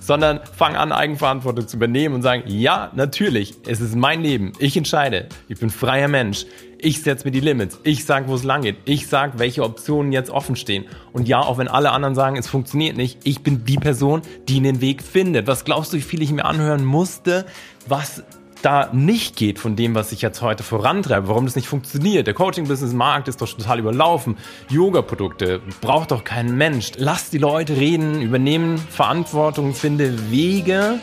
sondern fang an, Eigenverantwortung zu übernehmen und sagen, ja, natürlich, es ist mein Leben, ich entscheide, ich bin freier Mensch, ich setze mir die Limits, ich sage, wo es lang geht, ich sage, welche Optionen jetzt offen stehen. Und ja, auch wenn alle anderen sagen, es funktioniert nicht, ich bin die Person, die den Weg findet. Was glaubst du, wie viel ich mir anhören musste, was da nicht geht von dem, was ich jetzt heute vorantreibe, warum das nicht funktioniert. Der Coaching-Business-Markt ist doch total überlaufen. Yoga-Produkte braucht doch kein Mensch. Lass die Leute reden, übernehmen Verantwortung, finde Wege,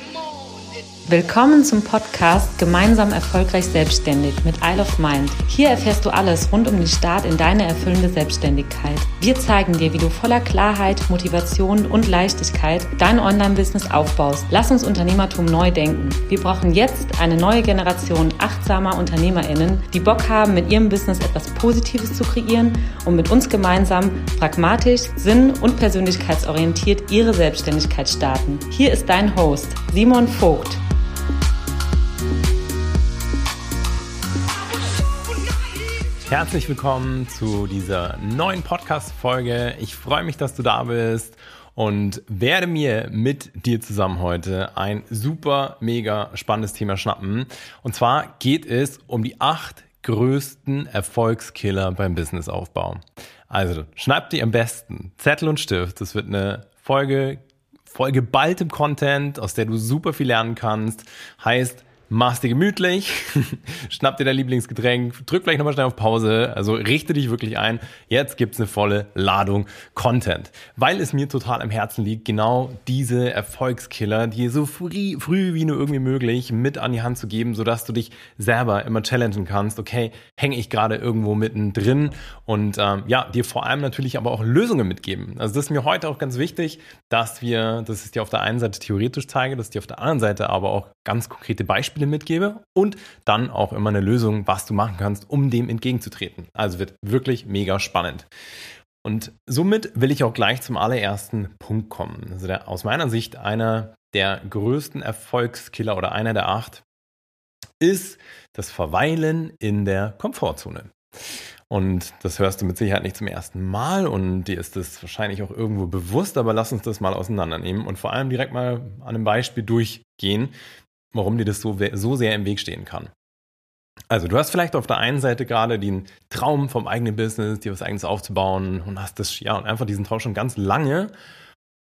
Willkommen zum Podcast Gemeinsam erfolgreich selbstständig mit Isle of Mind. Hier erfährst du alles rund um den Start in deine erfüllende Selbstständigkeit. Wir zeigen dir, wie du voller Klarheit, Motivation und Leichtigkeit dein Online-Business aufbaust. Lass uns Unternehmertum neu denken. Wir brauchen jetzt eine neue Generation achtsamer UnternehmerInnen, die Bock haben, mit ihrem Business etwas Positives zu kreieren und mit uns gemeinsam pragmatisch, sinn- und persönlichkeitsorientiert ihre Selbstständigkeit starten. Hier ist dein Host, Simon Vogt. Herzlich willkommen zu dieser neuen Podcast-Folge. Ich freue mich, dass du da bist und werde mir mit dir zusammen heute ein super, mega spannendes Thema schnappen. Und zwar geht es um die acht größten Erfolgskiller beim Businessaufbau. Also schnapp dir am besten Zettel und Stift. Das wird eine Folge, bald im Content, aus der du super viel lernen kannst. Heißt, mach's dir gemütlich, schnapp dir dein Lieblingsgetränk, drück vielleicht nochmal schnell auf Pause, also richte dich wirklich ein. Jetzt gibt's eine volle Ladung Content, weil es mir total am Herzen liegt, genau diese Erfolgskiller, die so früh, früh wie nur irgendwie möglich mit an die Hand zu geben, sodass du dich selber immer challengen kannst. Okay, hänge ich gerade irgendwo mittendrin und ähm, ja, dir vor allem natürlich aber auch Lösungen mitgeben. Also das ist mir heute auch ganz wichtig, dass wir, dass ich dir auf der einen Seite theoretisch zeige, dass ich dir auf der anderen Seite aber auch ganz konkrete Beispiele Beispiele mitgebe und dann auch immer eine Lösung, was du machen kannst, um dem entgegenzutreten. Also wird wirklich mega spannend. Und somit will ich auch gleich zum allerersten Punkt kommen. Also der, aus meiner Sicht einer der größten Erfolgskiller oder einer der acht ist das Verweilen in der Komfortzone. Und das hörst du mit Sicherheit nicht zum ersten Mal und dir ist das wahrscheinlich auch irgendwo bewusst, aber lass uns das mal auseinandernehmen und vor allem direkt mal an einem Beispiel durchgehen, warum dir das so, so sehr im Weg stehen kann. Also du hast vielleicht auf der einen Seite gerade den Traum vom eigenen Business, dir was eigenes aufzubauen und hast das, ja, und einfach diesen Traum schon ganz lange.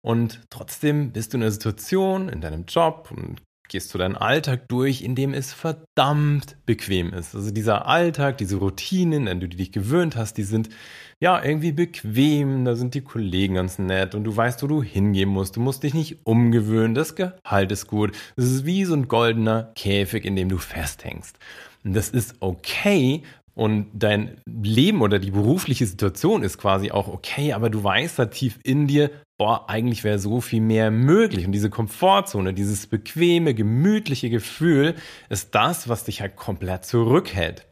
Und trotzdem bist du in einer Situation, in deinem Job und gehst du deinen Alltag durch, in dem es verdammt bequem ist. Also dieser Alltag, diese Routinen, an die du dich gewöhnt hast, die sind ja irgendwie bequem, da sind die Kollegen ganz nett und du weißt, wo du hingehen musst. Du musst dich nicht umgewöhnen, das Gehalt ist gut. Das ist wie so ein goldener Käfig, in dem du festhängst. Und das ist okay, und dein Leben oder die berufliche Situation ist quasi auch okay, aber du weißt da tief in dir, boah, eigentlich wäre so viel mehr möglich. Und diese Komfortzone, dieses bequeme, gemütliche Gefühl ist das, was dich halt komplett zurückhält.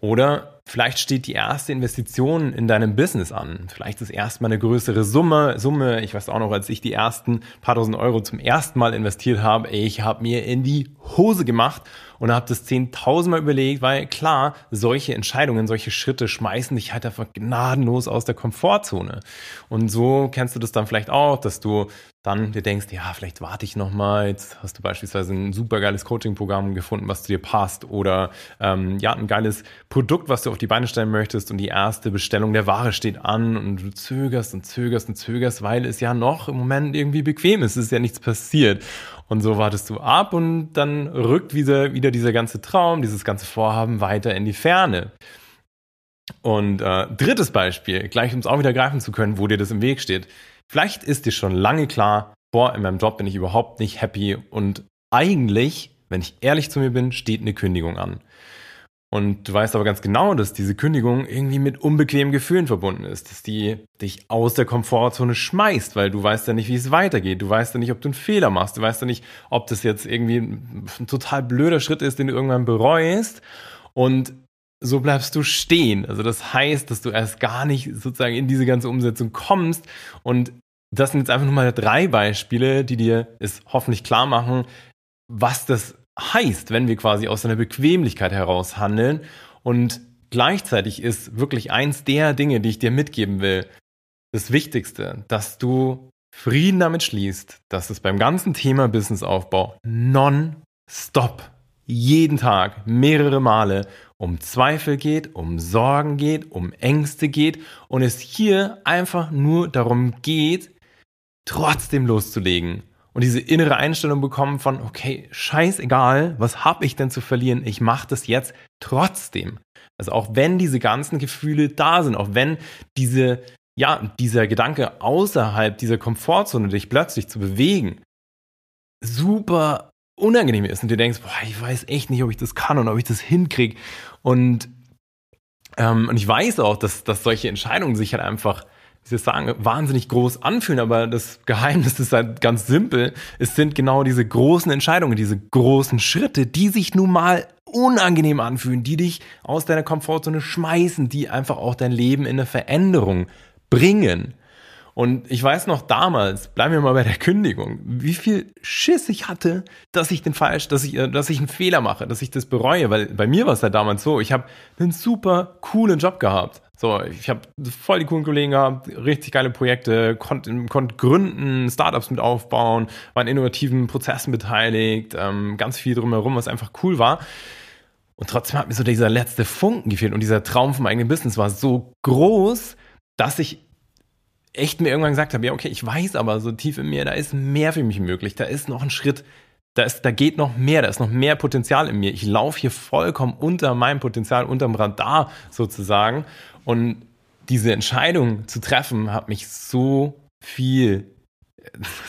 Oder vielleicht steht die erste Investition in deinem Business an. Vielleicht ist erstmal eine größere Summe. Summe, ich weiß auch noch, als ich die ersten paar tausend Euro zum ersten Mal investiert habe, ich habe mir in die Hose gemacht und habe das zehntausendmal überlegt, weil klar, solche Entscheidungen, solche Schritte schmeißen dich halt einfach gnadenlos aus der Komfortzone. Und so kennst du das dann vielleicht auch, dass du dann dir denkst, ja, vielleicht warte ich noch mal. Jetzt hast du beispielsweise ein super geiles Coaching-Programm gefunden, was zu dir passt, oder ähm, ja, ein geiles Produkt, was du auf die Beine stellen möchtest, und die erste Bestellung der Ware steht an und du zögerst und zögerst und zögerst, weil es ja noch im Moment irgendwie bequem ist. Es ist ja nichts passiert. Und so wartest du ab und dann rückt wieder, wieder dieser ganze Traum, dieses ganze Vorhaben weiter in die Ferne. Und äh, drittes Beispiel, gleich um es auch wieder greifen zu können, wo dir das im Weg steht. Vielleicht ist dir schon lange klar, boah, in meinem Job bin ich überhaupt nicht happy und eigentlich, wenn ich ehrlich zu mir bin, steht eine Kündigung an. Und du weißt aber ganz genau, dass diese Kündigung irgendwie mit unbequemen Gefühlen verbunden ist, dass die dich aus der Komfortzone schmeißt, weil du weißt ja nicht, wie es weitergeht. Du weißt ja nicht, ob du einen Fehler machst. Du weißt ja nicht, ob das jetzt irgendwie ein total blöder Schritt ist, den du irgendwann bereust. Und so bleibst du stehen. Also das heißt, dass du erst gar nicht sozusagen in diese ganze Umsetzung kommst und das sind jetzt einfach nur mal drei Beispiele, die dir es hoffentlich klar machen, was das heißt, wenn wir quasi aus einer Bequemlichkeit heraus handeln. Und gleichzeitig ist wirklich eins der Dinge, die ich dir mitgeben will, das Wichtigste, dass du Frieden damit schließt, dass es beim ganzen Thema Businessaufbau non-stop, jeden Tag, mehrere Male um Zweifel geht, um Sorgen geht, um Ängste geht und es hier einfach nur darum geht, trotzdem loszulegen und diese innere Einstellung bekommen von, okay, scheißegal, was habe ich denn zu verlieren? Ich mache das jetzt trotzdem. Also auch wenn diese ganzen Gefühle da sind, auch wenn diese, ja, dieser Gedanke außerhalb dieser Komfortzone dich plötzlich zu bewegen, super unangenehm ist und du denkst, boah, ich weiß echt nicht, ob ich das kann und ob ich das hinkriege. Und, ähm, und ich weiß auch, dass, dass solche Entscheidungen sich halt einfach wie soll ich sagen, wahnsinnig groß anfühlen, aber das Geheimnis ist halt ganz simpel. Es sind genau diese großen Entscheidungen, diese großen Schritte, die sich nun mal unangenehm anfühlen, die dich aus deiner Komfortzone schmeißen, die einfach auch dein Leben in eine Veränderung bringen. Und ich weiß noch damals, bleiben wir mal bei der Kündigung, wie viel Schiss ich hatte, dass ich den falsch, dass ich, dass ich einen Fehler mache, dass ich das bereue, weil bei mir war es halt damals so, ich habe einen super coolen Job gehabt. So, ich habe voll die coolen Kollegen gehabt, richtig geile Projekte, konnte konnt gründen, Startups mit aufbauen, war in innovativen Prozessen beteiligt, ähm, ganz viel drumherum, was einfach cool war. Und trotzdem hat mir so dieser letzte Funken gefehlt und dieser Traum vom eigenen Business war so groß, dass ich echt mir irgendwann gesagt habe, ja, okay, ich weiß aber so tief in mir, da ist mehr für mich möglich, da ist noch ein Schritt, da, ist, da geht noch mehr, da ist noch mehr Potenzial in mir. Ich laufe hier vollkommen unter meinem Potenzial, unterm Radar sozusagen. Und diese Entscheidung zu treffen, hat mich so viel,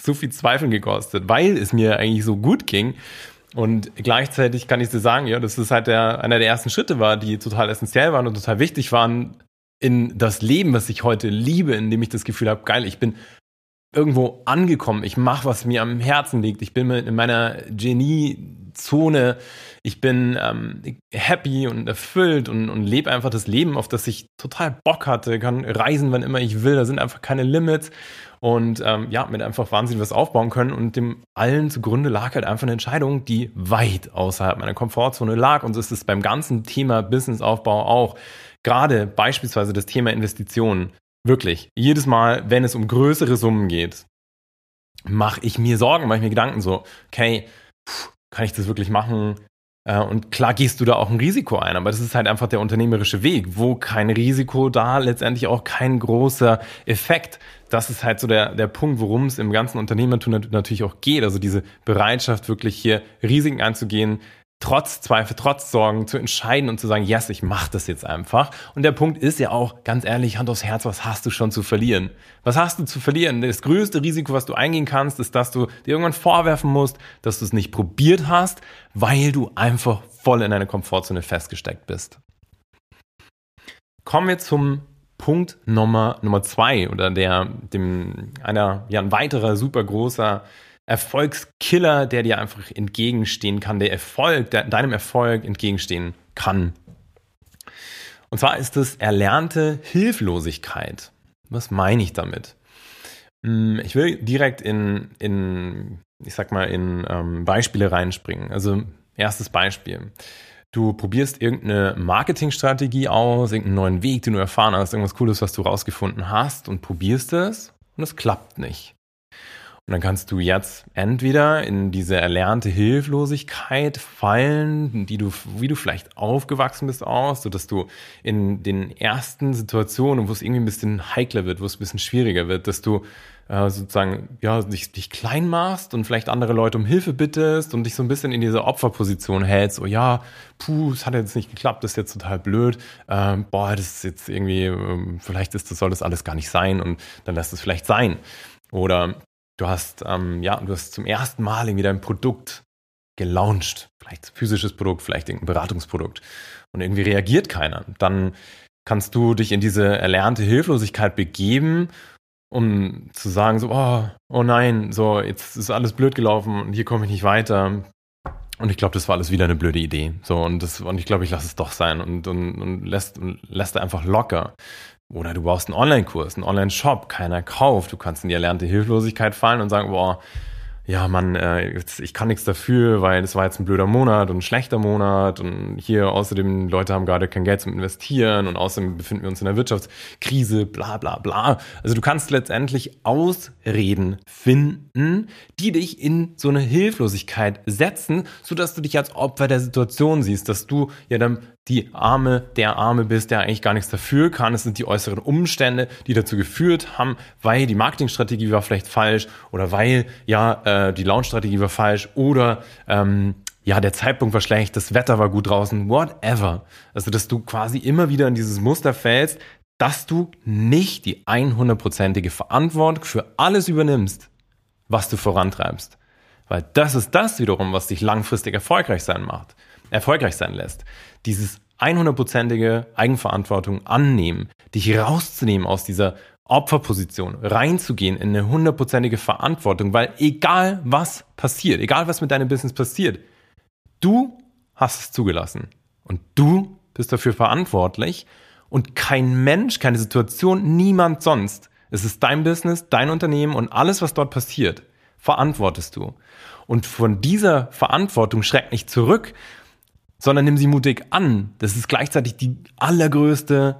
so viel Zweifeln gekostet, weil es mir eigentlich so gut ging. Und gleichzeitig kann ich dir sagen, ja, dass es halt der, einer der ersten Schritte war, die total essentiell waren und total wichtig waren in das Leben, was ich heute liebe, in dem ich das Gefühl habe, geil, ich bin irgendwo angekommen. Ich mache, was mir am Herzen liegt. Ich bin in meiner Genie-Zone. Ich bin ähm, happy und erfüllt und, und lebe einfach das Leben, auf das ich total Bock hatte. Kann reisen, wann immer ich will. Da sind einfach keine Limits. Und ähm, ja, mit einfach wahnsinnig was aufbauen können. Und dem allen zugrunde lag halt einfach eine Entscheidung, die weit außerhalb meiner Komfortzone lag. Und so ist es beim ganzen Thema Businessaufbau auch. Gerade beispielsweise das Thema Investitionen Wirklich. Jedes Mal, wenn es um größere Summen geht, mache ich mir Sorgen, mache ich mir Gedanken so, okay, pff, kann ich das wirklich machen? Äh, und klar gehst du da auch ein Risiko ein, aber das ist halt einfach der unternehmerische Weg, wo kein Risiko da, letztendlich auch kein großer Effekt. Das ist halt so der, der Punkt, worum es im ganzen Unternehmertum natürlich auch geht. Also diese Bereitschaft, wirklich hier Risiken einzugehen, trotz Zweifel, trotz Sorgen zu entscheiden und zu sagen, yes, ich mache das jetzt einfach. Und der Punkt ist ja auch, ganz ehrlich, Hand aufs Herz, was hast du schon zu verlieren? Was hast du zu verlieren? Das größte Risiko, was du eingehen kannst, ist, dass du dir irgendwann vorwerfen musst, dass du es nicht probiert hast, weil du einfach voll in deiner Komfortzone festgesteckt bist. Kommen wir zum Punkt Nummer, Nummer zwei oder der, dem, einer, ja, ein weiterer super großer Erfolgskiller, der dir einfach entgegenstehen kann, der Erfolg, der deinem Erfolg entgegenstehen kann. Und zwar ist es erlernte Hilflosigkeit. Was meine ich damit? Hm, ich will direkt in, in ich sag mal, in ähm, Beispiele reinspringen. Also, erstes Beispiel. Du probierst irgendeine Marketingstrategie aus, irgendeinen neuen Weg, den du erfahren hast, irgendwas Cooles, was du rausgefunden hast und probierst es und es klappt nicht. Und dann kannst du jetzt entweder in diese erlernte Hilflosigkeit fallen, die du, wie du vielleicht aufgewachsen bist aus, so dass du in den ersten Situationen, wo es irgendwie ein bisschen heikler wird, wo es ein bisschen schwieriger wird, dass du äh, sozusagen ja dich, dich klein machst und vielleicht andere Leute um Hilfe bittest und dich so ein bisschen in diese Opferposition hältst. Oh ja, puh, es hat jetzt nicht geklappt, das ist jetzt total blöd. Ähm, boah, das ist jetzt irgendwie, ähm, vielleicht ist das soll das alles gar nicht sein und dann lässt es vielleicht sein. Oder Du hast, ähm, ja, du hast zum ersten Mal irgendwie dein Produkt gelauncht. Vielleicht physisches Produkt, vielleicht irgendein Beratungsprodukt. Und irgendwie reagiert keiner. Dann kannst du dich in diese erlernte Hilflosigkeit begeben, um zu sagen so, oh, oh nein, so, jetzt ist alles blöd gelaufen und hier komme ich nicht weiter. Und ich glaube, das war alles wieder eine blöde Idee. So, und das, und ich glaube, ich lasse es doch sein und, und, und lässt, lässt einfach locker. Oder du brauchst einen Online-Kurs, einen Online-Shop, keiner kauft. Du kannst in die erlernte Hilflosigkeit fallen und sagen, boah, ja, Mann, äh, ich kann nichts dafür, weil es war jetzt ein blöder Monat und ein schlechter Monat und hier außerdem Leute haben gerade kein Geld zum Investieren und außerdem befinden wir uns in einer Wirtschaftskrise, bla bla bla. Also du kannst letztendlich Ausreden finden, die dich in so eine Hilflosigkeit setzen, sodass du dich als Opfer der Situation siehst, dass du ja dann die Arme, der Arme bist, der eigentlich gar nichts dafür kann. Es sind die äußeren Umstände, die dazu geführt haben, weil die Marketingstrategie war vielleicht falsch oder weil ja äh, die Launchstrategie war falsch oder ähm, ja der Zeitpunkt war schlecht, das Wetter war gut draußen, whatever. Also dass du quasi immer wieder in dieses Muster fällst, dass du nicht die 100%ige Verantwortung für alles übernimmst, was du vorantreibst. Weil das ist das wiederum, was dich langfristig erfolgreich sein macht, erfolgreich sein lässt dieses 100%ige Eigenverantwortung annehmen, dich rauszunehmen aus dieser Opferposition, reinzugehen in eine hundertprozentige Verantwortung, weil egal was passiert, egal was mit deinem Business passiert, du hast es zugelassen und du bist dafür verantwortlich und kein Mensch, keine Situation, niemand sonst. Es ist dein Business, dein Unternehmen und alles, was dort passiert, verantwortest du. Und von dieser Verantwortung schreck nicht zurück, sondern nimm sie mutig an. Das ist gleichzeitig die allergrößte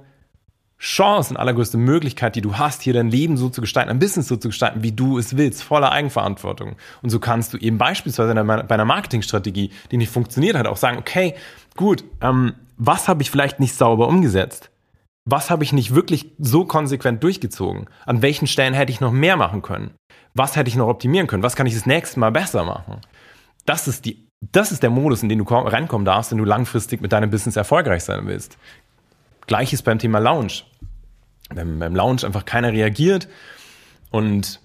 Chance und allergrößte Möglichkeit, die du hast, hier dein Leben so zu gestalten, ein Business so zu gestalten, wie du es willst, voller Eigenverantwortung. Und so kannst du eben beispielsweise bei einer Marketingstrategie, die nicht funktioniert hat, auch sagen, okay, gut, ähm, was habe ich vielleicht nicht sauber umgesetzt? Was habe ich nicht wirklich so konsequent durchgezogen? An welchen Stellen hätte ich noch mehr machen können? Was hätte ich noch optimieren können? Was kann ich das nächste Mal besser machen? Das ist die das ist der Modus, in den du reinkommen darfst, wenn du langfristig mit deinem Business erfolgreich sein willst. Gleiches beim Thema Lounge. Wenn beim Lounge einfach keiner reagiert und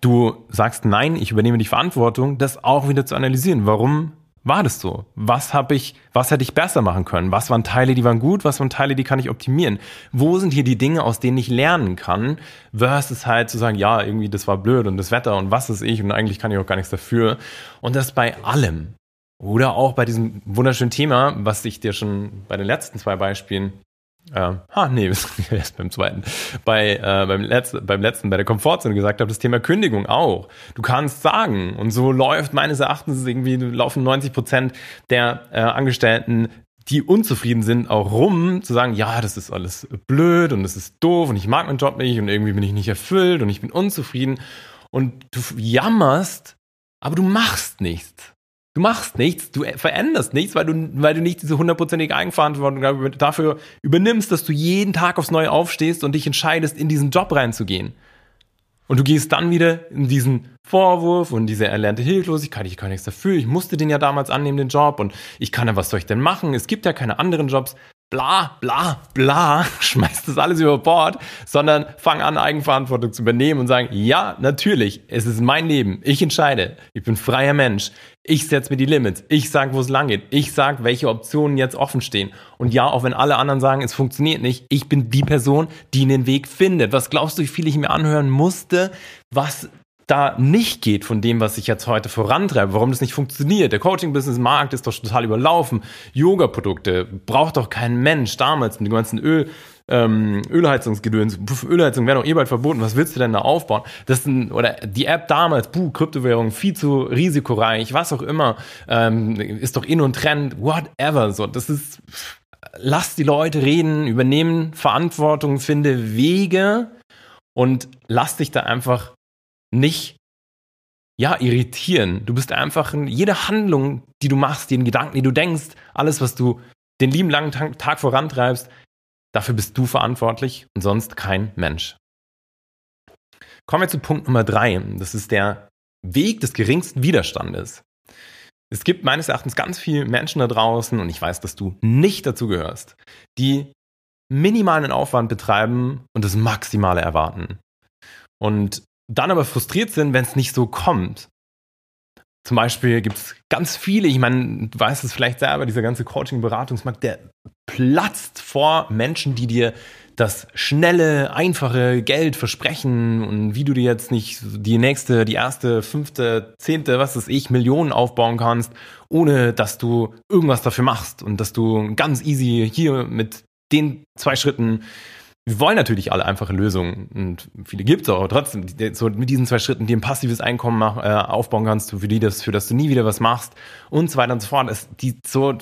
du sagst, nein, ich übernehme die Verantwortung, das auch wieder zu analysieren. Warum war das so? Was habe ich, was hätte ich besser machen können? Was waren Teile, die waren gut? Was waren Teile, die kann ich optimieren? Wo sind hier die Dinge, aus denen ich lernen kann? Versus halt zu sagen, ja, irgendwie das war blöd und das Wetter und was ist ich und eigentlich kann ich auch gar nichts dafür. Und das bei allem. Oder auch bei diesem wunderschönen Thema, was ich dir schon bei den letzten zwei Beispielen äh, nee, erst beim zweiten. Bei, äh, beim, letzten, beim letzten, bei der Komfortzone gesagt habe, das Thema Kündigung auch. Du kannst sagen, und so läuft meines Erachtens irgendwie, laufen 90 Prozent der äh, Angestellten, die unzufrieden sind, auch rum, zu sagen, ja, das ist alles blöd und das ist doof und ich mag meinen Job nicht und irgendwie bin ich nicht erfüllt und ich bin unzufrieden. Und du jammerst, aber du machst nichts. Du machst nichts, du veränderst nichts, weil du, weil du nicht diese hundertprozentige Eigenverantwortung dafür übernimmst, dass du jeden Tag aufs Neue aufstehst und dich entscheidest, in diesen Job reinzugehen. Und du gehst dann wieder in diesen Vorwurf und diese erlernte Hilflosigkeit, ich kann nichts dafür, ich musste den ja damals annehmen, den Job, und ich kann ja, was soll ich denn machen? Es gibt ja keine anderen Jobs bla bla bla, schmeißt das alles über Bord, sondern fang an, Eigenverantwortung zu übernehmen und sagen, ja, natürlich, es ist mein Leben, ich entscheide, ich bin freier Mensch, ich setze mir die Limits, ich sage, wo es lang geht, ich sage, welche Optionen jetzt offen stehen. Und ja, auch wenn alle anderen sagen, es funktioniert nicht, ich bin die Person, die den Weg findet. Was glaubst du, wie viel ich mir anhören musste, was da nicht geht von dem, was ich jetzt heute vorantreibe, warum das nicht funktioniert. Der Coaching-Business-Markt ist doch total überlaufen. Yoga-Produkte braucht doch kein Mensch damals mit dem ganzen Öl. Ähm, Ölheizungsgedöns, Ölheizung wäre doch eh bald verboten, was willst du denn da aufbauen? Das sind, oder die App damals, buh, Kryptowährung, viel zu risikoreich, was auch immer, ähm, ist doch in und Trend, whatever, so, das ist, lass die Leute reden, übernehmen Verantwortung, finde Wege und lass dich da einfach nicht ja, irritieren. Du bist einfach in jede Handlung, die du machst, jeden Gedanken, die du denkst, alles, was du den lieben langen Tag vorantreibst, dafür bist du verantwortlich und sonst kein Mensch. Kommen wir zu Punkt Nummer drei. Das ist der Weg des geringsten Widerstandes. Es gibt meines Erachtens ganz viele Menschen da draußen, und ich weiß, dass du nicht dazu gehörst, die minimalen Aufwand betreiben und das Maximale erwarten. Und dann aber frustriert sind, wenn es nicht so kommt. Zum Beispiel gibt es ganz viele, ich meine, du weißt es vielleicht selber, dieser ganze Coaching-Beratungsmarkt, der platzt vor Menschen, die dir das schnelle, einfache Geld versprechen und wie du dir jetzt nicht die nächste, die erste, fünfte, zehnte, was weiß ich, Millionen aufbauen kannst, ohne dass du irgendwas dafür machst und dass du ganz easy hier mit den zwei Schritten wir wollen natürlich alle einfache Lösungen und viele gibt es auch, aber trotzdem, so mit diesen zwei Schritten, die ein passives Einkommen mach, äh, aufbauen kannst, für die das, für das du nie wieder was machst und so weiter und so fort. Es, die so,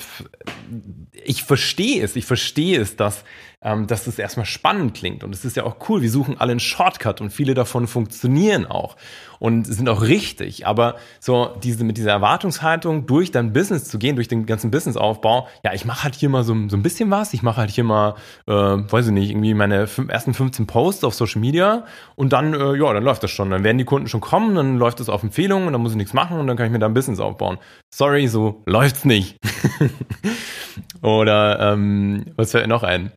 ich verstehe es, ich verstehe es, dass ähm, dass das erstmal spannend klingt. Und es ist ja auch cool. Wir suchen alle einen Shortcut und viele davon funktionieren auch und sind auch richtig. Aber so diese mit dieser Erwartungshaltung durch dein Business zu gehen, durch den ganzen Businessaufbau, ja, ich mache halt hier mal so, so ein bisschen was. Ich mache halt hier mal, äh, weiß ich nicht, irgendwie meine ersten 15 Posts auf Social Media und dann, äh, ja, dann läuft das schon. Dann werden die Kunden schon kommen, dann läuft das auf Empfehlungen und dann muss ich nichts machen und dann kann ich mir da ein Business aufbauen. Sorry, so läuft's nicht. Oder ähm, was fällt noch ein?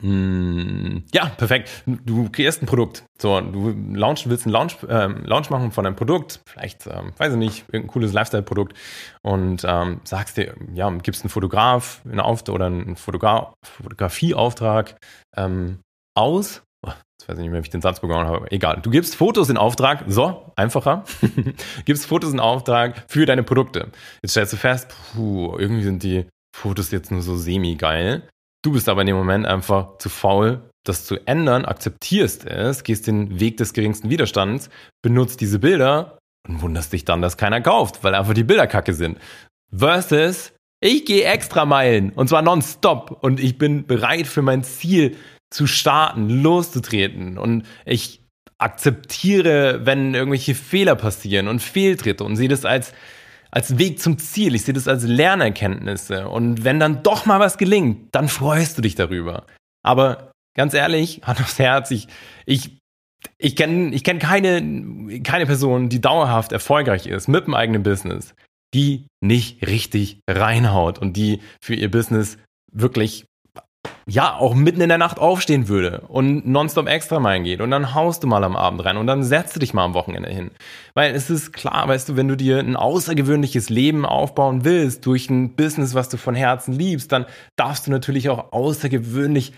Hm, ja, perfekt. Du kreierst ein Produkt. So, du launch, willst einen Launch, ähm, Launch machen von einem Produkt, vielleicht, ähm, weiß ich nicht, irgendein cooles Lifestyle-Produkt und ähm, sagst dir, ja, gibst einen Fotograf einen Auftrag oder einen Fotogra Fotografieauftrag ähm, aus. Oh, jetzt weiß ich nicht mehr, wie ich den Satz begonnen habe. Egal. Du gibst Fotos in Auftrag, so, einfacher. gibst Fotos in Auftrag für deine Produkte. Jetzt stellst du fest, puh, irgendwie sind die Fotos jetzt nur so semi-geil. Du bist aber in dem Moment einfach zu faul, das zu ändern, akzeptierst es, gehst den Weg des geringsten Widerstands, benutzt diese Bilder und wunderst dich dann, dass keiner kauft, weil einfach die Bilder kacke sind. Versus, ich gehe extra Meilen und zwar nonstop und ich bin bereit für mein Ziel zu starten, loszutreten und ich akzeptiere, wenn irgendwelche Fehler passieren und Fehltritte und sehe das als als Weg zum Ziel. Ich sehe das als Lernerkenntnisse. Und wenn dann doch mal was gelingt, dann freust du dich darüber. Aber ganz ehrlich, Hand aufs Herz, ich, ich, ich kenne ich kenn keine, keine Person, die dauerhaft erfolgreich ist mit dem eigenen Business, die nicht richtig reinhaut und die für ihr Business wirklich ja, auch mitten in der Nacht aufstehen würde und nonstop extra mal geht und dann haust du mal am Abend rein und dann setzt du dich mal am Wochenende hin. Weil es ist klar, weißt du, wenn du dir ein außergewöhnliches Leben aufbauen willst durch ein Business, was du von Herzen liebst, dann darfst du natürlich auch außergewöhnlich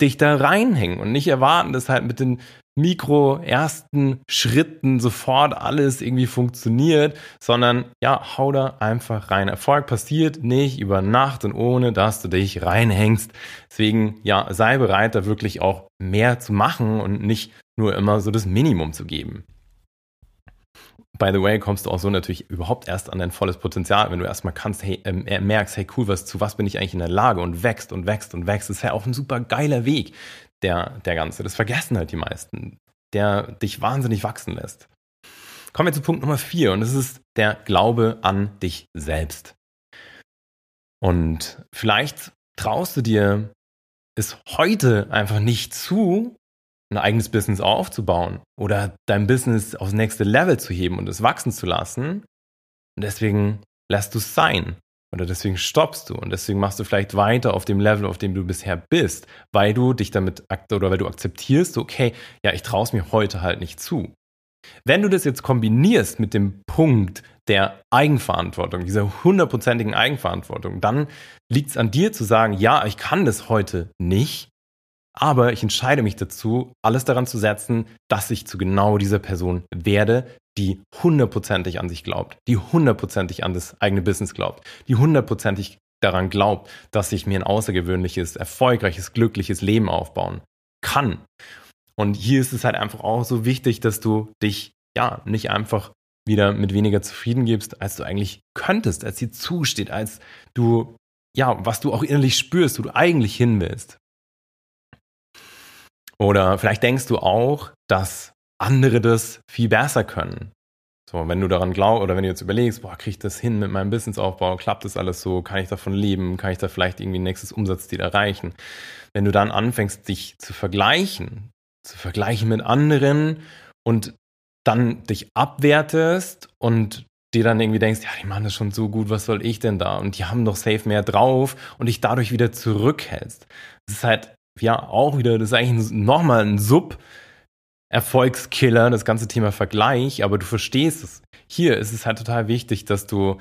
dich da reinhängen und nicht erwarten, dass halt mit den Mikro ersten Schritten sofort alles irgendwie funktioniert, sondern ja, hau da einfach rein. Erfolg passiert nicht über Nacht und ohne, dass du dich reinhängst. Deswegen, ja, sei bereit, da wirklich auch mehr zu machen und nicht nur immer so das Minimum zu geben. By the way, kommst du auch so natürlich überhaupt erst an dein volles Potenzial, wenn du erstmal kannst, hey, äh, merkst, hey, cool, was, zu was bin ich eigentlich in der Lage und wächst und wächst und wächst. Das ist ja auch ein super geiler Weg, der, der Ganze. Das vergessen halt die meisten, der dich wahnsinnig wachsen lässt. Kommen wir zu Punkt Nummer vier und das ist der Glaube an dich selbst. Und vielleicht traust du dir es heute einfach nicht zu, ein eigenes Business aufzubauen oder dein Business aufs nächste Level zu heben und es wachsen zu lassen. Und deswegen lässt du es sein. Oder deswegen stoppst du und deswegen machst du vielleicht weiter auf dem Level, auf dem du bisher bist, weil du dich damit oder weil du akzeptierst, okay, ja, ich traue es mir heute halt nicht zu. Wenn du das jetzt kombinierst mit dem Punkt der Eigenverantwortung, dieser hundertprozentigen Eigenverantwortung, dann liegt es an dir zu sagen, ja, ich kann das heute nicht, aber ich entscheide mich dazu, alles daran zu setzen, dass ich zu genau dieser Person werde, die hundertprozentig an sich glaubt, die hundertprozentig an das eigene Business glaubt, die hundertprozentig daran glaubt, dass ich mir ein außergewöhnliches, erfolgreiches, glückliches Leben aufbauen kann. Und hier ist es halt einfach auch so wichtig, dass du dich ja nicht einfach wieder mit weniger zufrieden gibst, als du eigentlich könntest, als dir zusteht, als du ja, was du auch innerlich spürst, wo du eigentlich hin willst. Oder vielleicht denkst du auch, dass andere das viel besser können. So, wenn du daran glaubst oder wenn du jetzt überlegst, boah, kriege ich das hin mit meinem Businessaufbau, klappt das alles so, kann ich davon leben, kann ich da vielleicht irgendwie ein nächstes Umsatzziel erreichen? Wenn du dann anfängst, dich zu vergleichen, zu vergleichen mit anderen und dann dich abwertest und dir dann irgendwie denkst, ja, die machen das schon so gut, was soll ich denn da? Und die haben doch safe mehr drauf und dich dadurch wieder zurückhältst. Das ist halt ja auch wieder, das ist eigentlich nochmal ein Sub- Erfolgskiller, das ganze Thema Vergleich, aber du verstehst es. Hier ist es halt total wichtig, dass du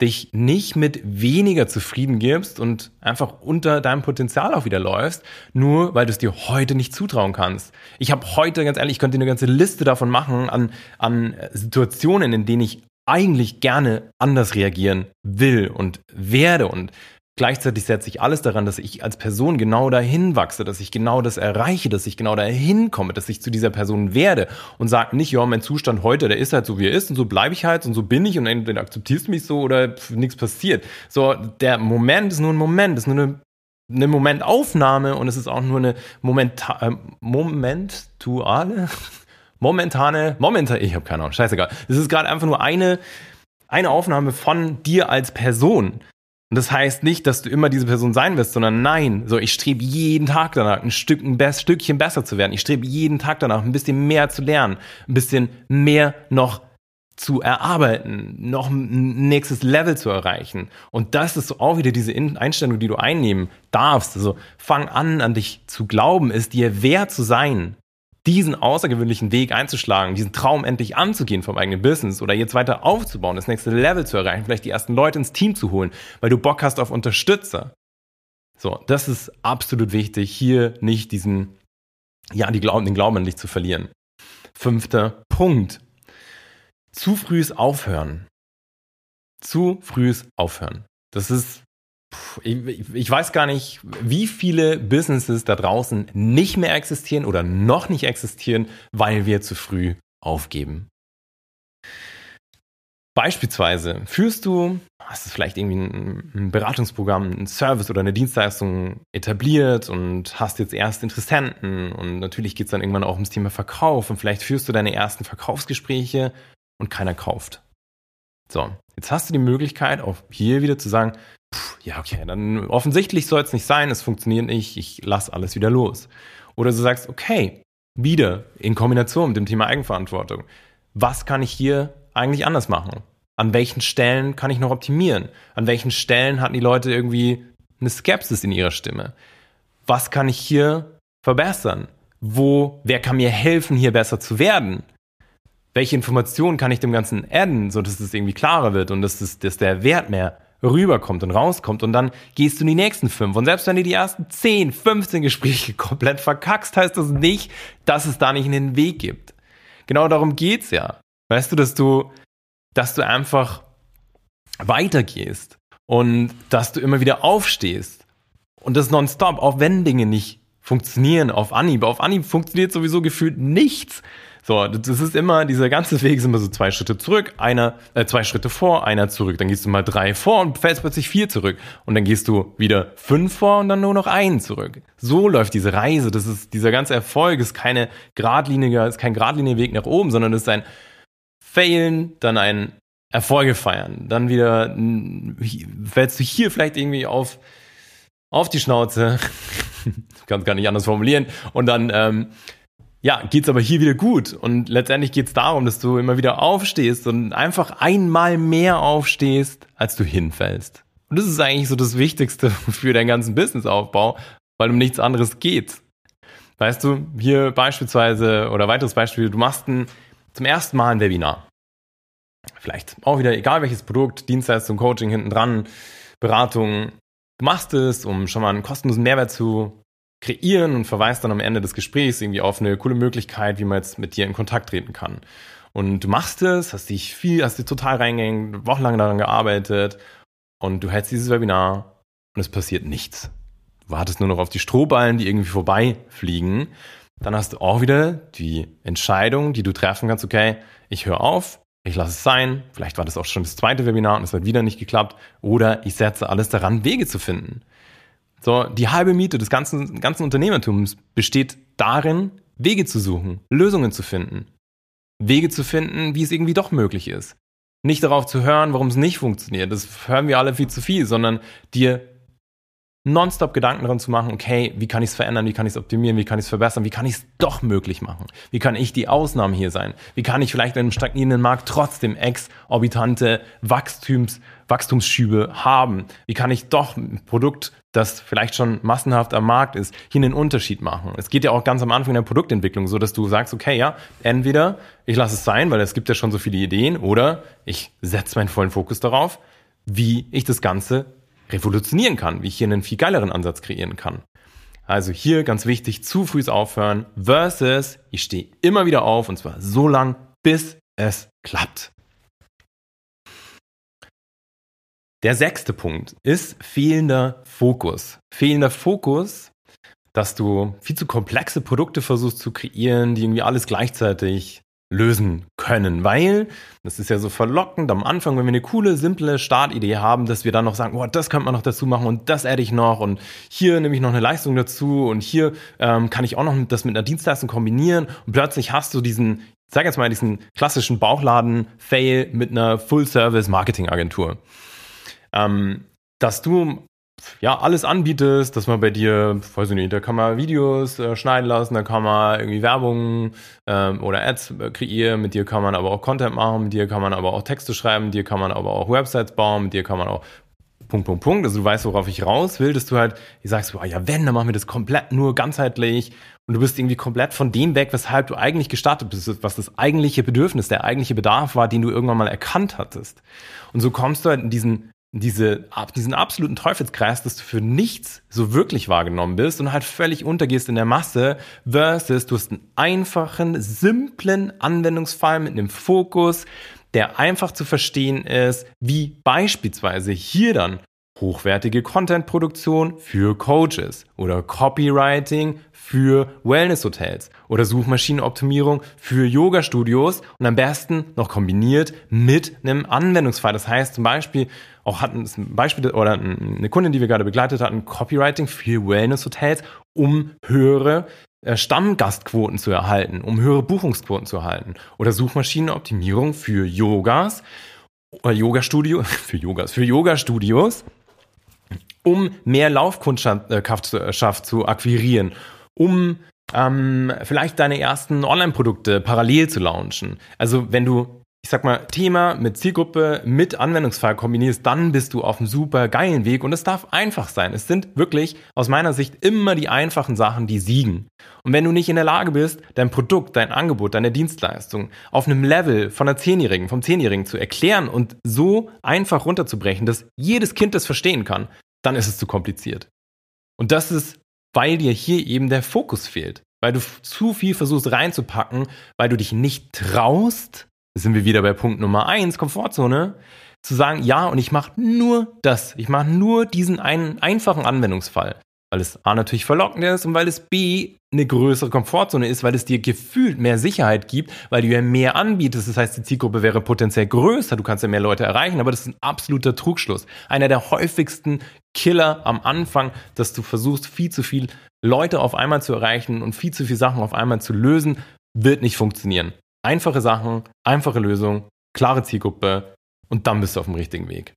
dich nicht mit weniger zufrieden gibst und einfach unter deinem Potenzial auch wieder läufst, nur weil du es dir heute nicht zutrauen kannst. Ich habe heute, ganz ehrlich, ich könnte eine ganze Liste davon machen an, an Situationen, in denen ich eigentlich gerne anders reagieren will und werde und Gleichzeitig setze ich alles daran, dass ich als Person genau dahin wachse, dass ich genau das erreiche, dass ich genau dahin komme, dass ich zu dieser Person werde und sage nicht, ja, mein Zustand heute, der ist halt so, wie er ist und so bleibe ich halt und so bin ich und entweder akzeptierst du mich so oder nichts passiert. So, der Moment ist nur ein Moment, ist nur eine, eine Momentaufnahme und es ist auch nur eine Momenta äh, momentuale, momentane, momentan, ich habe keine Ahnung, scheißegal. Es ist gerade einfach nur eine, eine Aufnahme von dir als Person. Und das heißt nicht, dass du immer diese Person sein wirst, sondern nein, so ich strebe jeden Tag danach, ein, Stück, ein Stückchen besser zu werden. Ich strebe jeden Tag danach, ein bisschen mehr zu lernen, ein bisschen mehr noch zu erarbeiten, noch ein nächstes Level zu erreichen. Und das ist so auch wieder diese Einstellung, die du einnehmen darfst. Also fang an, an dich zu glauben, es dir wert zu sein, diesen außergewöhnlichen Weg einzuschlagen, diesen Traum endlich anzugehen vom eigenen Business oder jetzt weiter aufzubauen, das nächste Level zu erreichen, vielleicht die ersten Leute ins Team zu holen, weil du Bock hast auf Unterstützer. So, das ist absolut wichtig, hier nicht diesen, ja, die Glauben, den Glauben an dich zu verlieren. Fünfter Punkt. Zu frühes Aufhören. Zu frühes Aufhören. Das ist ich, ich weiß gar nicht, wie viele Businesses da draußen nicht mehr existieren oder noch nicht existieren, weil wir zu früh aufgeben. Beispielsweise führst du, hast du vielleicht irgendwie ein, ein Beratungsprogramm, ein Service oder eine Dienstleistung etabliert und hast jetzt erst Interessenten und natürlich geht es dann irgendwann auch ums Thema Verkauf und vielleicht führst du deine ersten Verkaufsgespräche und keiner kauft. So, jetzt hast du die Möglichkeit, auch hier wieder zu sagen, pff, ja, okay, dann offensichtlich soll es nicht sein, es funktioniert nicht, ich lasse alles wieder los. Oder du sagst, okay, wieder in Kombination mit dem Thema Eigenverantwortung. Was kann ich hier eigentlich anders machen? An welchen Stellen kann ich noch optimieren? An welchen Stellen hatten die Leute irgendwie eine Skepsis in ihrer Stimme? Was kann ich hier verbessern? Wo, wer kann mir helfen, hier besser zu werden? Welche Informationen kann ich dem Ganzen adden, sodass es irgendwie klarer wird und dass, das, dass der Wert mehr rüberkommt und rauskommt und dann gehst du in die nächsten fünf. Und selbst wenn du die ersten zehn, 15 Gespräche komplett verkackst, heißt das nicht, dass es da nicht einen Weg gibt. Genau darum geht's ja. Weißt du, dass du, dass du einfach weitergehst und dass du immer wieder aufstehst und das nonstop, auch wenn Dinge nicht funktionieren auf Anhieb. Auf Anhieb funktioniert sowieso gefühlt nichts. So, das ist immer, dieser ganze Weg ist immer so zwei Schritte zurück, einer, äh, zwei Schritte vor, einer zurück. Dann gehst du mal drei vor und fällst plötzlich vier zurück. Und dann gehst du wieder fünf vor und dann nur noch einen zurück. So läuft diese Reise. Das ist, dieser ganze Erfolg ist keine geradliniger, ist kein geradliniger Weg nach oben, sondern es ist ein Failen, dann ein Erfolge feiern. Dann wieder fällst du hier vielleicht irgendwie auf, auf die Schnauze. ich kann es gar nicht anders formulieren. Und dann ähm, ja, geht's aber hier wieder gut. Und letztendlich geht's darum, dass du immer wieder aufstehst und einfach einmal mehr aufstehst, als du hinfällst. Und das ist eigentlich so das Wichtigste für deinen ganzen Businessaufbau, weil um nichts anderes geht's. Weißt du, hier beispielsweise oder weiteres Beispiel, du machst ein, zum ersten Mal ein Webinar. Vielleicht auch wieder, egal welches Produkt, Dienstleistung, Coaching hinten dran, Beratung. Du machst es, um schon mal einen kostenlosen Mehrwert zu kreieren und verweist dann am Ende des Gesprächs irgendwie auf eine coole Möglichkeit, wie man jetzt mit dir in Kontakt treten kann. Und du machst es, hast dich viel, hast dich total reingehängt, wochenlang daran gearbeitet und du hältst dieses Webinar und es passiert nichts. Du wartest nur noch auf die Strohballen, die irgendwie vorbeifliegen. Dann hast du auch wieder die Entscheidung, die du treffen kannst, okay, ich höre auf, ich lasse es sein, vielleicht war das auch schon das zweite Webinar und es hat wieder nicht geklappt, oder ich setze alles daran, Wege zu finden. So, die halbe Miete des ganzen, ganzen Unternehmertums besteht darin, Wege zu suchen, Lösungen zu finden. Wege zu finden, wie es irgendwie doch möglich ist. Nicht darauf zu hören, warum es nicht funktioniert. Das hören wir alle viel zu viel, sondern dir nonstop Gedanken daran zu machen, okay, wie kann ich es verändern, wie kann ich es optimieren, wie kann ich es verbessern, wie kann ich es doch möglich machen? Wie kann ich die Ausnahme hier sein? Wie kann ich vielleicht in einem stagnierenden Markt trotzdem exorbitante Wachstums, Wachstumsschübe haben? Wie kann ich doch ein Produkt, das vielleicht schon massenhaft am Markt ist, hier einen Unterschied machen? Es geht ja auch ganz am Anfang der Produktentwicklung so, dass du sagst, okay, ja, entweder ich lasse es sein, weil es gibt ja schon so viele Ideen, oder ich setze meinen vollen Fokus darauf, wie ich das Ganze revolutionieren kann, wie ich hier einen viel geileren Ansatz kreieren kann. Also hier ganz wichtig, zu früh aufhören versus ich stehe immer wieder auf und zwar so lang, bis es klappt. Der sechste Punkt ist fehlender Fokus. Fehlender Fokus, dass du viel zu komplexe Produkte versuchst zu kreieren, die irgendwie alles gleichzeitig lösen können, weil das ist ja so verlockend am Anfang, wenn wir eine coole, simple Startidee haben, dass wir dann noch sagen, oh, das könnte man noch dazu machen und das adde ich noch und hier nehme ich noch eine Leistung dazu und hier ähm, kann ich auch noch das mit einer Dienstleistung kombinieren und plötzlich hast du diesen, sag jetzt mal, diesen klassischen Bauchladen-Fail mit einer Full-Service-Marketing-Agentur. Ähm, dass du ja, alles anbietest, dass man bei dir, weiß ich nicht, da kann man Videos äh, schneiden lassen, da kann man irgendwie Werbung ähm, oder Ads äh, kreieren, mit dir kann man aber auch Content machen, mit dir kann man aber auch Texte schreiben, mit dir kann man aber auch Websites bauen, mit dir kann man auch Punkt, Punkt, Punkt. Also du weißt, worauf ich raus will, dass du halt, ich sagst, oh, ja, wenn, dann machen wir das komplett nur ganzheitlich und du bist irgendwie komplett von dem weg, weshalb du eigentlich gestartet bist, was das eigentliche Bedürfnis, der eigentliche Bedarf war, den du irgendwann mal erkannt hattest. Und so kommst du halt in diesen diese, diesen absoluten Teufelskreis, dass du für nichts so wirklich wahrgenommen bist und halt völlig untergehst in der Masse, versus du hast einen einfachen, simplen Anwendungsfall mit einem Fokus, der einfach zu verstehen ist, wie beispielsweise hier dann hochwertige Content-Produktion für Coaches oder Copywriting für Wellness-Hotels oder Suchmaschinenoptimierung für Yoga-Studios und am besten noch kombiniert mit einem Anwendungsfall. Das heißt zum Beispiel, auch hatten ein Beispiel oder eine Kundin, die wir gerade begleitet hatten, Copywriting für Wellness-Hotels, um höhere äh, Stammgastquoten zu erhalten, um höhere Buchungsquoten zu erhalten oder Suchmaschinenoptimierung für Yogas oder Yoga-Studio, für Yogas, für Yoga-Studios, um mehr Laufkundschaft zu akquirieren um ähm, vielleicht deine ersten Online-Produkte parallel zu launchen. Also wenn du, ich sag mal, Thema mit Zielgruppe mit Anwendungsfall kombinierst, dann bist du auf einem super geilen Weg und es darf einfach sein. Es sind wirklich aus meiner Sicht immer die einfachen Sachen, die siegen. Und wenn du nicht in der Lage bist, dein Produkt, dein Angebot, deine Dienstleistung auf einem Level von einer Zehnjährigen, vom Zehnjährigen zu erklären und so einfach runterzubrechen, dass jedes Kind das verstehen kann, dann ist es zu kompliziert. Und das ist weil dir hier eben der Fokus fehlt. Weil du zu viel versuchst reinzupacken, weil du dich nicht traust, sind wir wieder bei Punkt Nummer eins, Komfortzone, zu sagen, ja, und ich mache nur das. Ich mache nur diesen einen einfachen Anwendungsfall weil es A natürlich verlockend ist und weil es B eine größere Komfortzone ist, weil es dir gefühlt mehr Sicherheit gibt, weil du ja mehr anbietest. Das heißt, die Zielgruppe wäre potenziell größer, du kannst ja mehr Leute erreichen, aber das ist ein absoluter Trugschluss. Einer der häufigsten Killer am Anfang, dass du versuchst, viel zu viel Leute auf einmal zu erreichen und viel zu viele Sachen auf einmal zu lösen, wird nicht funktionieren. Einfache Sachen, einfache Lösung, klare Zielgruppe und dann bist du auf dem richtigen Weg.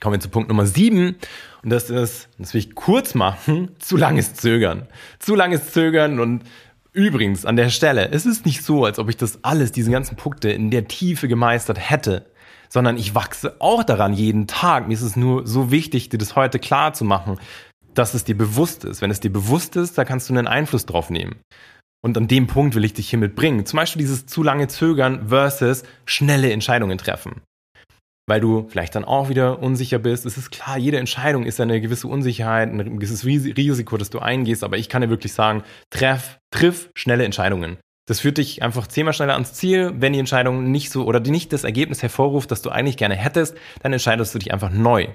Kommen wir zu Punkt Nummer sieben. Und das ist, das will ich kurz machen, zu langes Zögern. Zu langes Zögern und übrigens an der Stelle, es ist nicht so, als ob ich das alles, diese ganzen Punkte in der Tiefe gemeistert hätte, sondern ich wachse auch daran jeden Tag. Mir ist es nur so wichtig, dir das heute klar zu machen, dass es dir bewusst ist. Wenn es dir bewusst ist, da kannst du einen Einfluss drauf nehmen. Und an dem Punkt will ich dich hiermit bringen. Zum Beispiel dieses zu lange Zögern versus schnelle Entscheidungen treffen weil du vielleicht dann auch wieder unsicher bist. Es ist klar, jede Entscheidung ist eine gewisse Unsicherheit, ein gewisses Risiko, das du eingehst, aber ich kann dir wirklich sagen, treff, triff schnelle Entscheidungen. Das führt dich einfach zehnmal schneller ans Ziel. Wenn die Entscheidung nicht so oder nicht das Ergebnis hervorruft, das du eigentlich gerne hättest, dann entscheidest du dich einfach neu.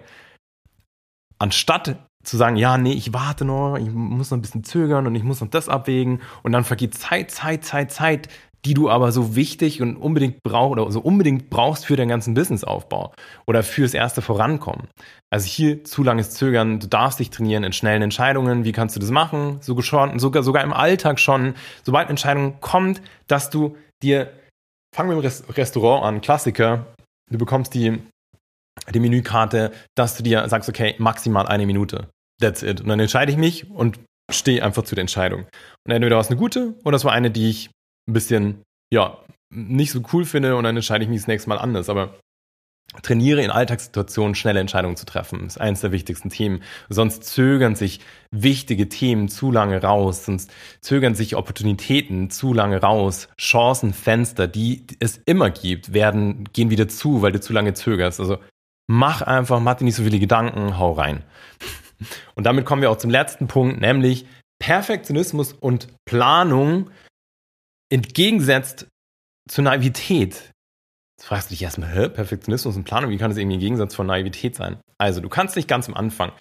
Anstatt zu sagen, ja, nee, ich warte noch, ich muss noch ein bisschen zögern und ich muss noch das abwägen und dann vergeht Zeit, Zeit, Zeit, Zeit, die du aber so wichtig und unbedingt brauchst oder so unbedingt brauchst für deinen ganzen Businessaufbau oder fürs erste Vorankommen. Also hier zu langes Zögern, du darfst dich trainieren in schnellen Entscheidungen. Wie kannst du das machen? Sogar, schon, sogar, sogar im Alltag schon, sobald eine Entscheidung kommt, dass du dir, fangen wir im Restaurant an, Klassiker, du bekommst die, die Menükarte, dass du dir sagst, okay, maximal eine Minute. That's it. Und dann entscheide ich mich und stehe einfach zu der Entscheidung. Und entweder war es eine gute oder es war eine, die ich ein bisschen, ja, nicht so cool finde und dann entscheide ich mich das nächste Mal anders. Aber trainiere in Alltagssituationen schnelle Entscheidungen zu treffen. Ist eines der wichtigsten Themen. Sonst zögern sich wichtige Themen zu lange raus, sonst zögern sich Opportunitäten zu lange raus. Chancenfenster, die es immer gibt, werden, gehen wieder zu, weil du zu lange zögerst. Also mach einfach, mach dir nicht so viele Gedanken, hau rein. Und damit kommen wir auch zum letzten Punkt, nämlich Perfektionismus und Planung entgegensetzt zur Naivität. Jetzt fragst du dich erstmal, hä, Perfektionismus und Planung, wie kann das irgendwie ein Gegensatz von Naivität sein? Also, du kannst nicht ganz am Anfang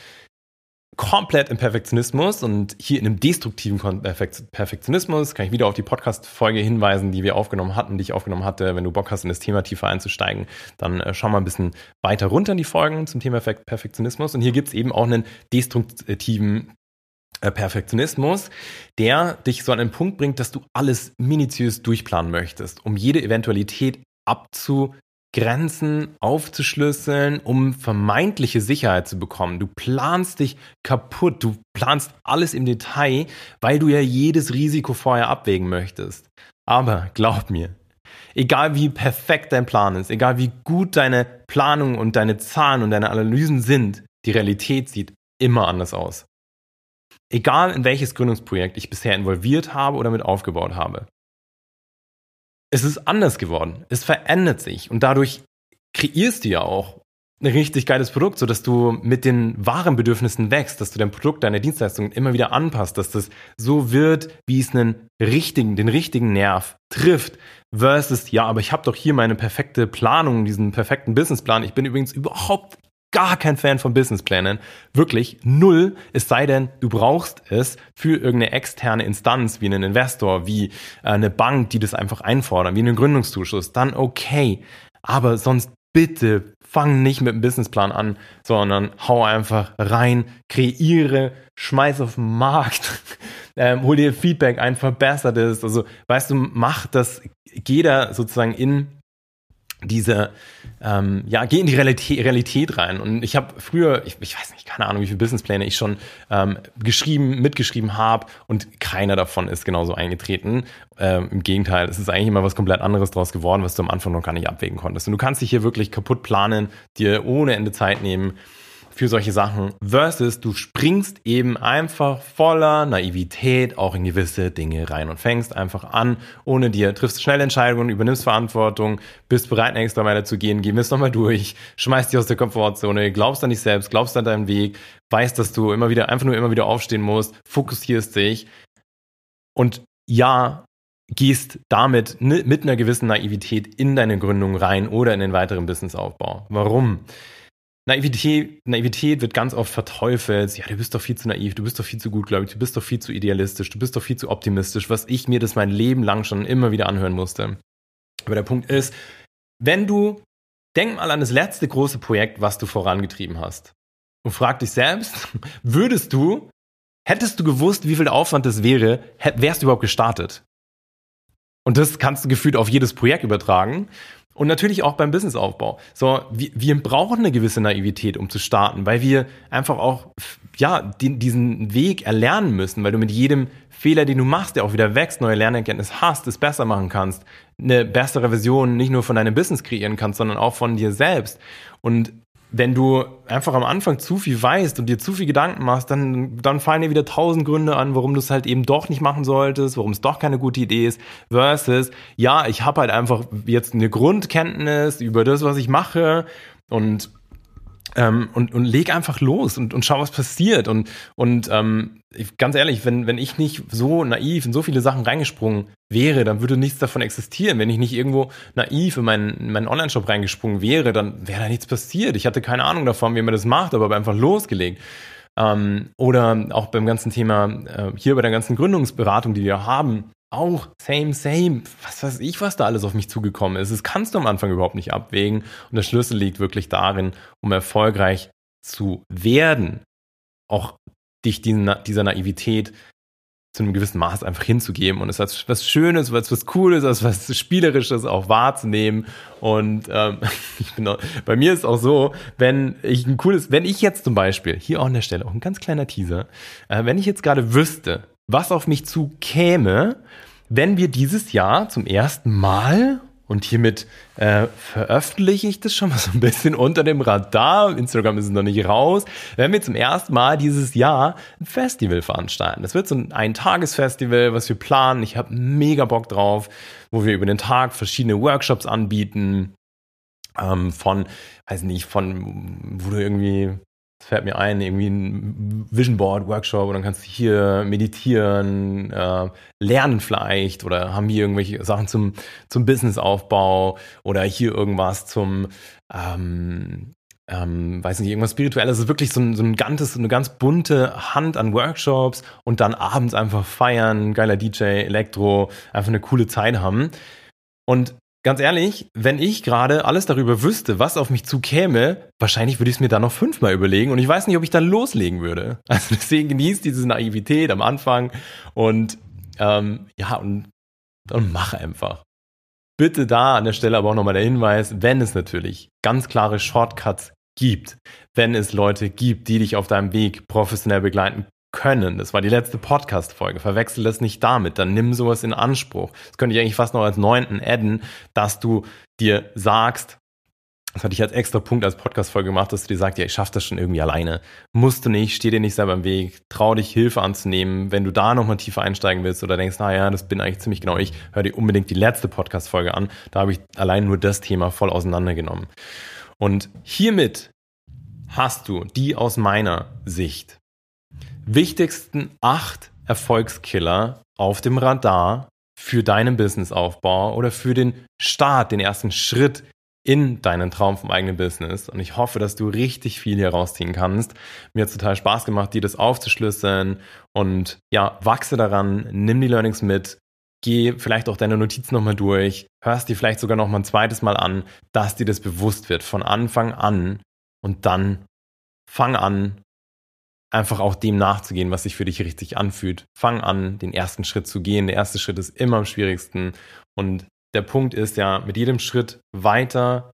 komplett im Perfektionismus und hier in einem destruktiven Perfektionismus kann ich wieder auf die Podcast-Folge hinweisen, die wir aufgenommen hatten, die ich aufgenommen hatte. Wenn du Bock hast, in das Thema tiefer einzusteigen, dann äh, schau mal ein bisschen weiter runter in die Folgen zum Thema Perfektionismus. Und hier gibt es eben auch einen destruktiven Perfektionismus, der dich so an den Punkt bringt, dass du alles minutiös durchplanen möchtest, um jede Eventualität abzu Grenzen aufzuschlüsseln, um vermeintliche Sicherheit zu bekommen. Du planst dich kaputt, du planst alles im Detail, weil du ja jedes Risiko vorher abwägen möchtest. Aber glaub mir, egal wie perfekt dein Plan ist, egal wie gut deine Planung und deine Zahlen und deine Analysen sind, die Realität sieht immer anders aus. Egal in welches Gründungsprojekt ich bisher involviert habe oder mit aufgebaut habe es ist anders geworden. Es verändert sich und dadurch kreierst du ja auch ein richtig geiles Produkt, so dass du mit den wahren Bedürfnissen wächst, dass du dein Produkt, deine Dienstleistung immer wieder anpasst, dass das so wird, wie es einen richtigen, den richtigen Nerv trifft, versus, ja, aber ich habe doch hier meine perfekte Planung, diesen perfekten Businessplan. Ich bin übrigens überhaupt gar kein Fan von Businessplänen. Wirklich null. Es sei denn, du brauchst es für irgendeine externe Instanz, wie einen Investor, wie äh, eine Bank, die das einfach einfordern, wie einen Gründungszuschuss. Dann okay. Aber sonst bitte fang nicht mit einem Businessplan an, sondern hau einfach rein, kreiere, schmeiß auf den Markt, ähm, hol dir Feedback ein, verbessere das. Also, weißt du, mach das jeder sozusagen in diese, ähm, ja, geh in die Realität, Realität rein. Und ich habe früher, ich, ich, weiß nicht, keine Ahnung, wie viele Businesspläne ich schon ähm, geschrieben, mitgeschrieben habe und keiner davon ist genauso eingetreten. Ähm, Im Gegenteil, es ist eigentlich immer was komplett anderes draus geworden, was du am Anfang noch gar nicht abwägen konntest. Und du kannst dich hier wirklich kaputt planen, dir ohne Ende Zeit nehmen für solche Sachen, versus du springst eben einfach voller Naivität auch in gewisse Dinge rein und fängst einfach an, ohne dir, triffst schnell Entscheidungen, übernimmst Verantwortung, bist bereit, eine extra Meile zu gehen, es nochmal durch, schmeißt dich aus der Komfortzone, glaubst an dich selbst, glaubst an deinen Weg, weißt, dass du immer wieder, einfach nur immer wieder aufstehen musst, fokussierst dich und ja, gehst damit mit einer gewissen Naivität in deine Gründung rein oder in den weiteren Businessaufbau. Warum? Naivität, Naivität wird ganz oft verteufelt. Ja, du bist doch viel zu naiv, du bist doch viel zu gut, glaube ich, du bist doch viel zu idealistisch, du bist doch viel zu optimistisch, was ich mir das mein Leben lang schon immer wieder anhören musste. Aber der Punkt ist, wenn du, denk mal an das letzte große Projekt, was du vorangetrieben hast und frag dich selbst, würdest du, hättest du gewusst, wie viel Aufwand das wäre, wärst du überhaupt gestartet? Und das kannst du gefühlt auf jedes Projekt übertragen. Und natürlich auch beim Businessaufbau. So, wir, wir brauchen eine gewisse Naivität, um zu starten, weil wir einfach auch, ja, den, diesen Weg erlernen müssen, weil du mit jedem Fehler, den du machst, der auch wieder wächst, neue Lernerkenntnis hast, es besser machen kannst, eine bessere Version nicht nur von deinem Business kreieren kannst, sondern auch von dir selbst. Und wenn du einfach am Anfang zu viel weißt und dir zu viel Gedanken machst, dann, dann fallen dir wieder tausend Gründe an, warum du es halt eben doch nicht machen solltest, warum es doch keine gute Idee ist, versus, ja, ich habe halt einfach jetzt eine Grundkenntnis über das, was ich mache und ähm, und, und leg einfach los und, und schau, was passiert. Und, und ähm, ganz ehrlich, wenn, wenn ich nicht so naiv in so viele Sachen reingesprungen wäre, dann würde nichts davon existieren. Wenn ich nicht irgendwo naiv in meinen, in meinen Online-Shop reingesprungen wäre, dann wäre da nichts passiert. Ich hatte keine Ahnung davon, wie man das macht, aber einfach losgelegt. Ähm, oder auch beim ganzen Thema, äh, hier bei der ganzen Gründungsberatung, die wir haben, auch same, same. Was weiß ich, was da alles auf mich zugekommen ist. Das kannst du am Anfang überhaupt nicht abwägen. Und der Schlüssel liegt wirklich darin, um erfolgreich zu werden, auch dich dieser Naivität zu einem gewissen Maß einfach hinzugeben und es als was Schönes, was was Cooles, als was Spielerisches auch wahrzunehmen. Und ähm, ich bin auch, bei mir ist auch so, wenn ich ein cooles, wenn ich jetzt zum Beispiel, hier auch an der Stelle, auch ein ganz kleiner Teaser, äh, wenn ich jetzt gerade wüsste, was auf mich zukäme, wenn wir dieses Jahr zum ersten Mal und hiermit äh, veröffentliche ich das schon mal so ein bisschen unter dem Radar. Instagram ist noch nicht raus. Wenn wir zum ersten Mal dieses Jahr ein Festival veranstalten. Das wird so ein Ein-Tages-Festival, was wir planen. Ich habe mega Bock drauf, wo wir über den Tag verschiedene Workshops anbieten. Ähm, von, weiß nicht, von, wo du irgendwie fällt mir ein, irgendwie ein Vision Board Workshop und dann kannst du hier meditieren, äh, lernen vielleicht oder haben hier irgendwelche Sachen zum, zum Businessaufbau oder hier irgendwas zum, ähm, ähm, weiß nicht, irgendwas Spirituelles. Es ist wirklich so ein, so ein ganzes, eine ganz bunte Hand an Workshops und dann abends einfach feiern, geiler DJ, Elektro, einfach eine coole Zeit haben. Und ganz ehrlich, wenn ich gerade alles darüber wüsste, was auf mich zukäme, wahrscheinlich würde ich es mir dann noch fünfmal überlegen und ich weiß nicht, ob ich dann loslegen würde. Also deswegen genießt diese Naivität am Anfang und ähm, ja, und, und mach einfach. Bitte da an der Stelle aber auch nochmal der Hinweis, wenn es natürlich ganz klare Shortcuts gibt, wenn es Leute gibt, die dich auf deinem Weg professionell begleiten können. Das war die letzte Podcast-Folge. Verwechsel das nicht damit. Dann nimm sowas in Anspruch. Das könnte ich eigentlich fast noch als neunten adden, dass du dir sagst, das hatte ich als extra Punkt als Podcast-Folge gemacht, dass du dir sagst, ja, ich schaffe das schon irgendwie alleine. Musst du nicht, steh dir nicht selber im Weg, trau dich, Hilfe anzunehmen. Wenn du da nochmal tiefer einsteigen willst oder denkst, naja, das bin eigentlich ziemlich genau ich, hör dir unbedingt die letzte Podcast-Folge an. Da habe ich allein nur das Thema voll auseinandergenommen. Und hiermit hast du die aus meiner Sicht wichtigsten acht Erfolgskiller auf dem Radar für deinen Businessaufbau oder für den Start, den ersten Schritt in deinen Traum vom eigenen Business. Und ich hoffe, dass du richtig viel hier rausziehen kannst. Mir hat es total Spaß gemacht, dir das aufzuschlüsseln und ja, wachse daran, nimm die Learnings mit, geh vielleicht auch deine Notizen nochmal durch, hörst dir vielleicht sogar nochmal ein zweites Mal an, dass dir das bewusst wird von Anfang an und dann fang an, einfach auch dem nachzugehen, was sich für dich richtig anfühlt. Fang an, den ersten Schritt zu gehen. Der erste Schritt ist immer am schwierigsten. Und der Punkt ist ja, mit jedem Schritt weiter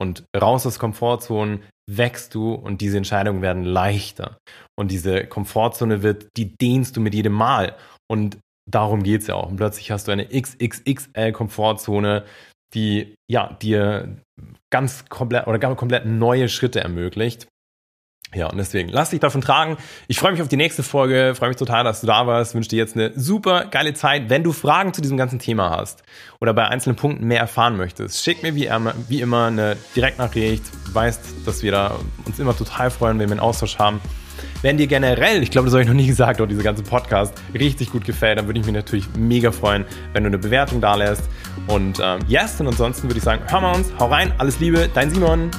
und raus aus Komfortzonen wächst du und diese Entscheidungen werden leichter. Und diese Komfortzone wird, die dehnst du mit jedem Mal. Und darum geht es ja auch. Und plötzlich hast du eine XXXL Komfortzone, die ja dir ganz komplett oder ganz komplett neue Schritte ermöglicht. Ja, und deswegen lass dich davon tragen. Ich freue mich auf die nächste Folge, freue mich total, dass du da warst, wünsche dir jetzt eine super geile Zeit. Wenn du Fragen zu diesem ganzen Thema hast oder bei einzelnen Punkten mehr erfahren möchtest, schick mir wie immer, wie immer eine Direktnachricht. Du weißt, dass wir da uns immer total freuen, wenn wir einen Austausch haben. Wenn dir generell, ich glaube, das habe ich noch nie gesagt, auch dieser ganze Podcast richtig gut gefällt, dann würde ich mich natürlich mega freuen, wenn du eine Bewertung da lässt. Und ähm, yes, und ansonsten würde ich sagen, hören wir uns, hau rein, alles Liebe, dein Simon.